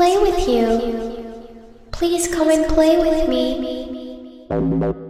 I with you Please come all. I'm so afraid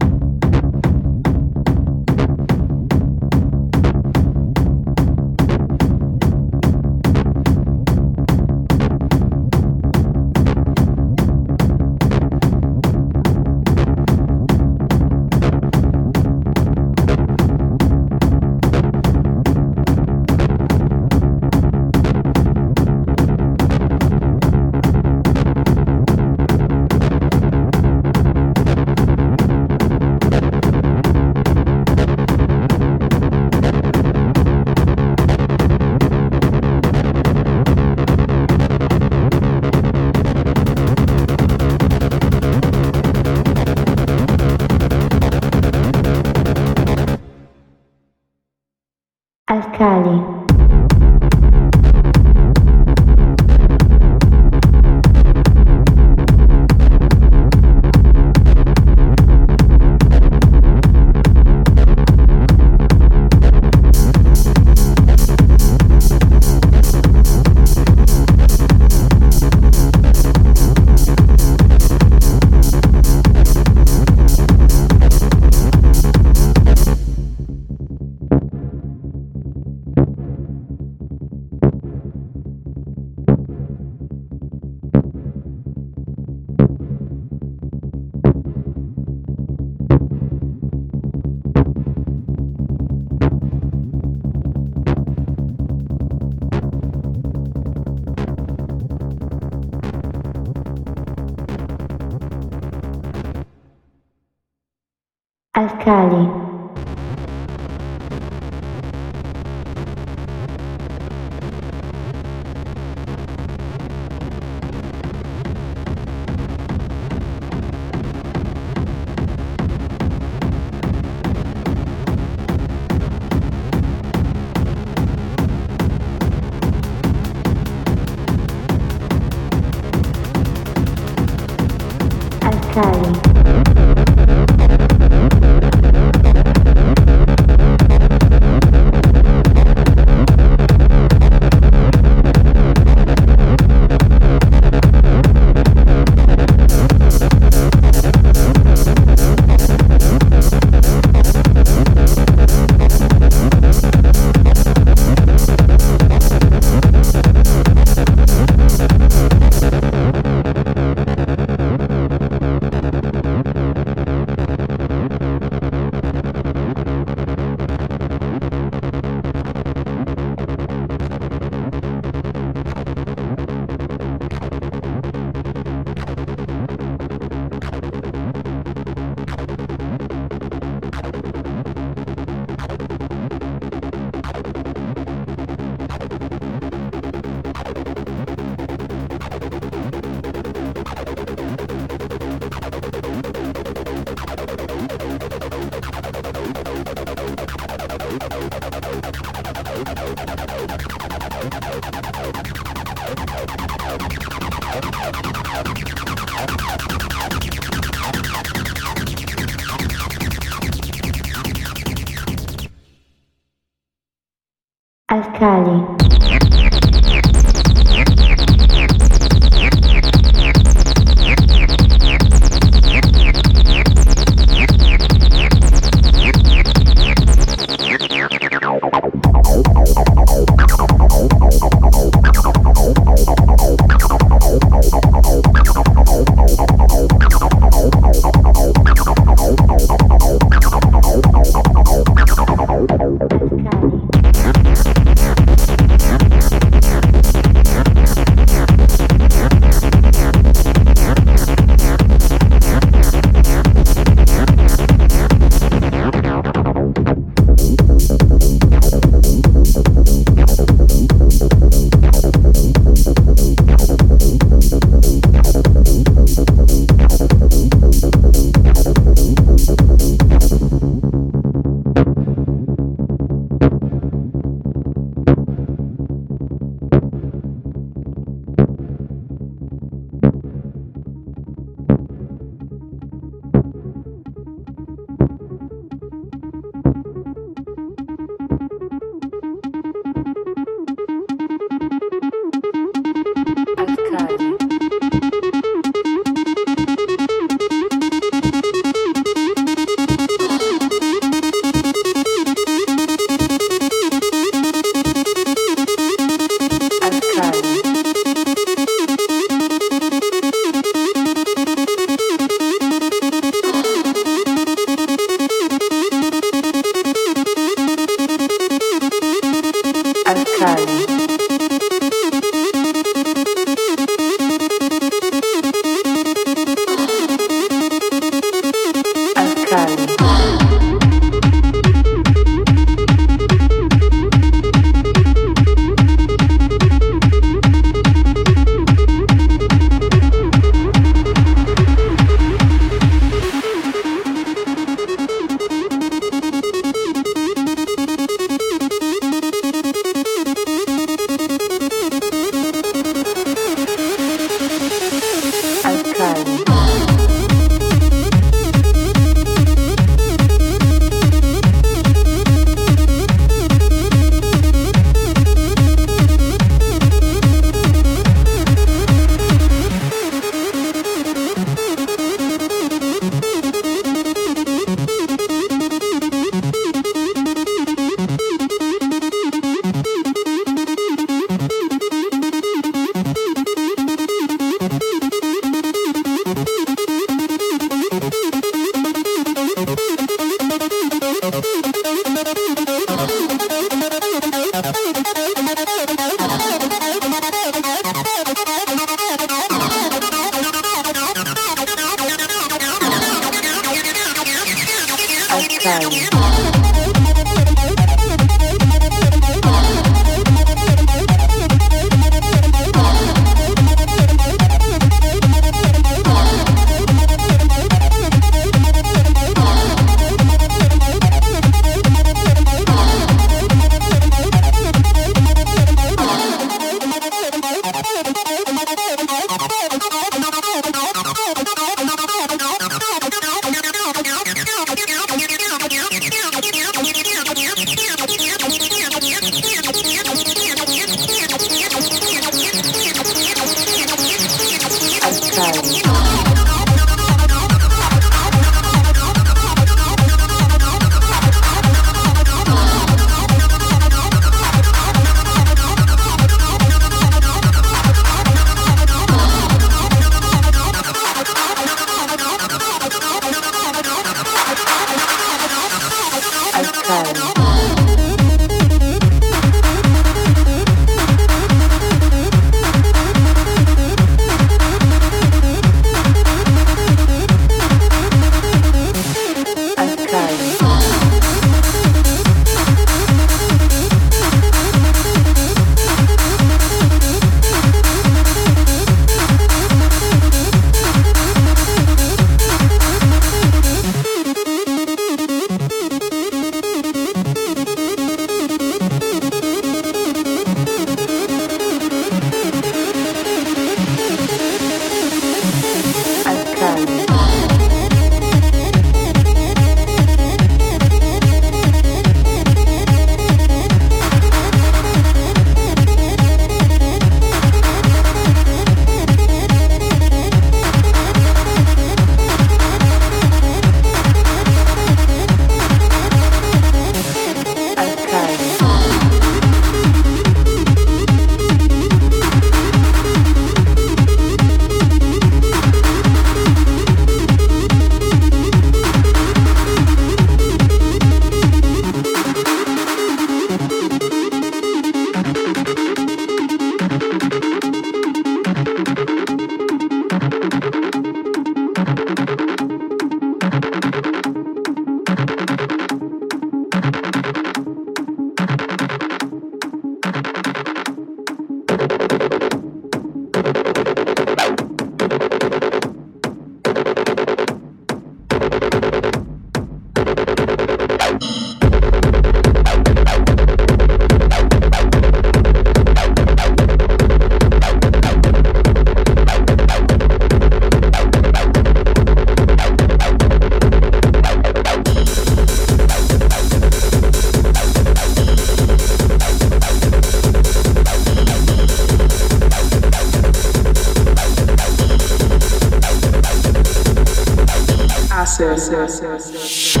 Acesse. Acessa. Acessa.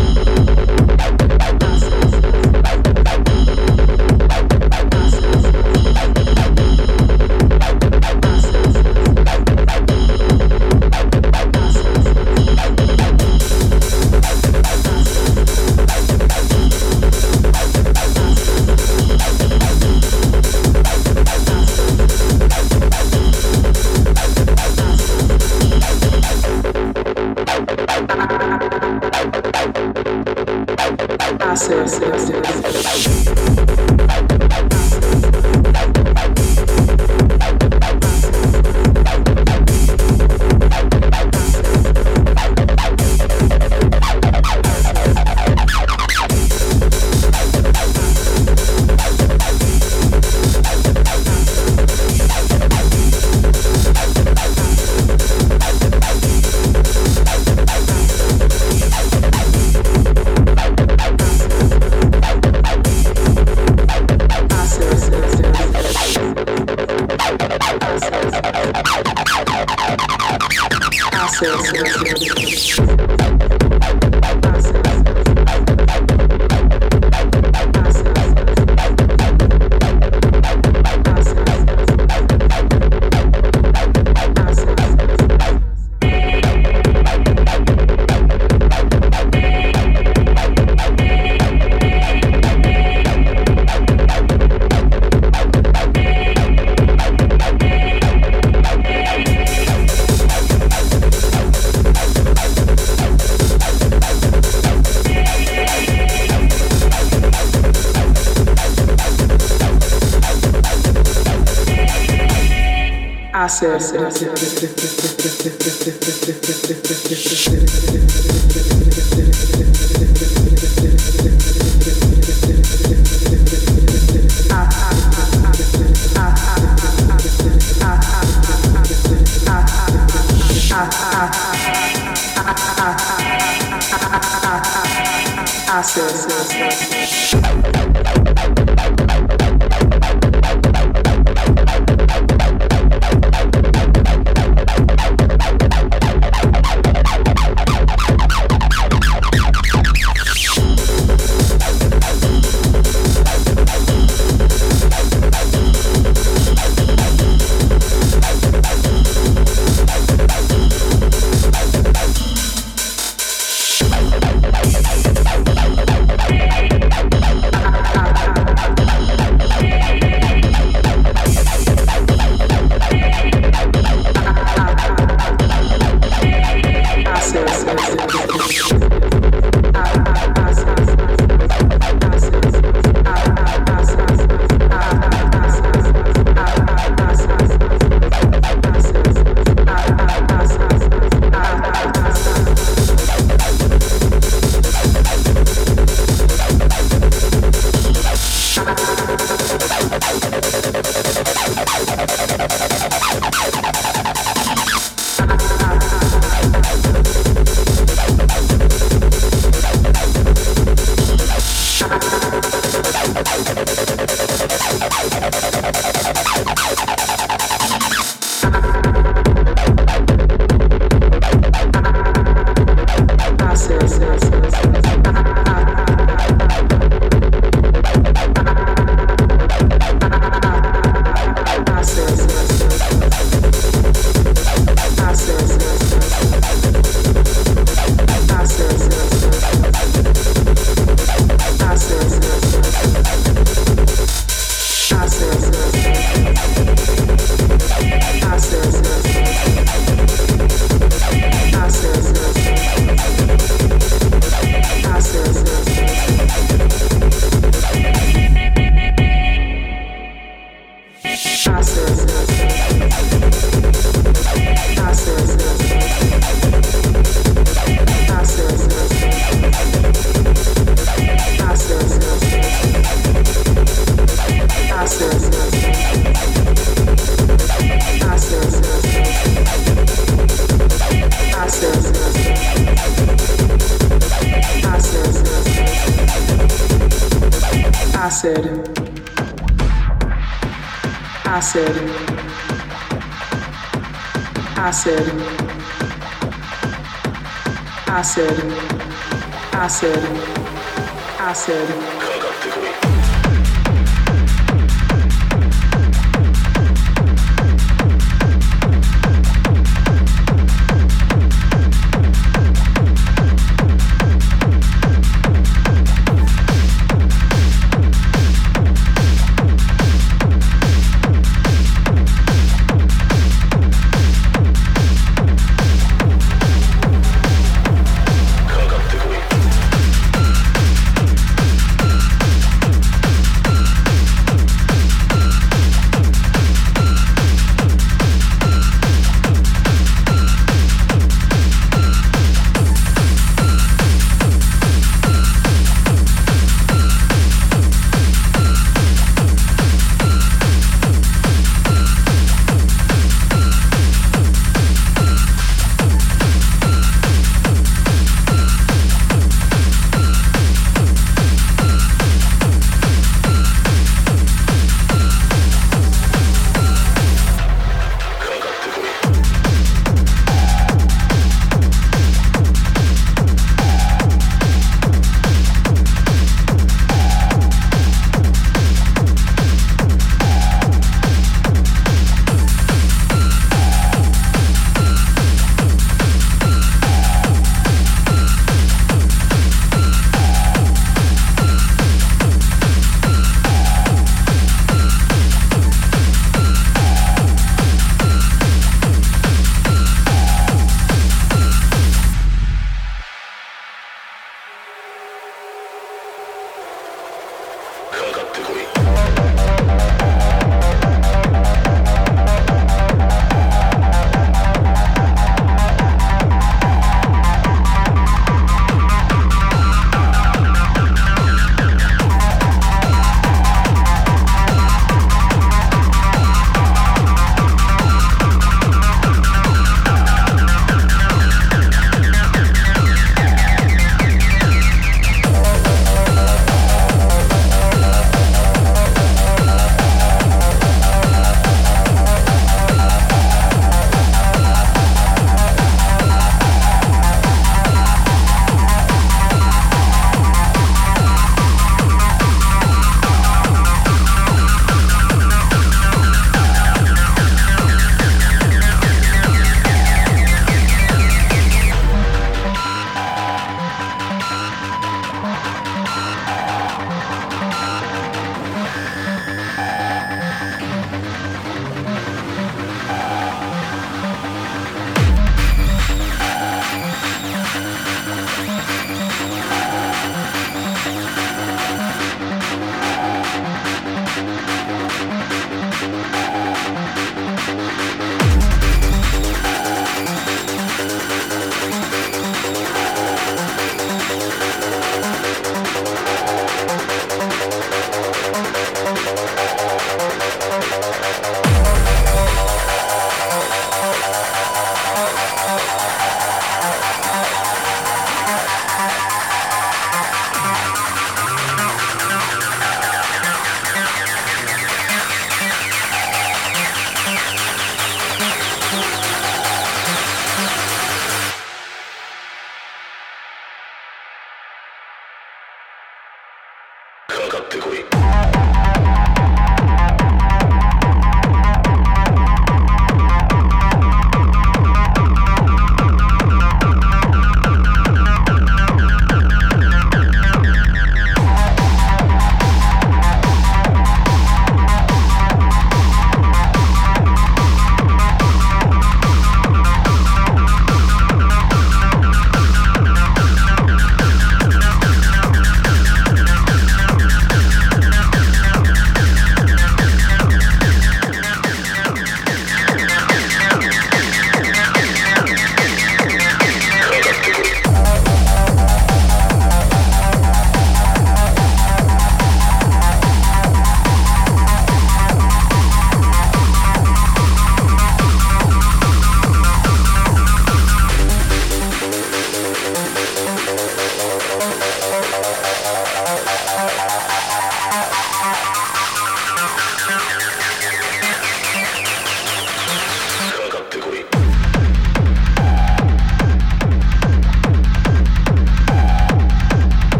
Acessa. acid. Acid.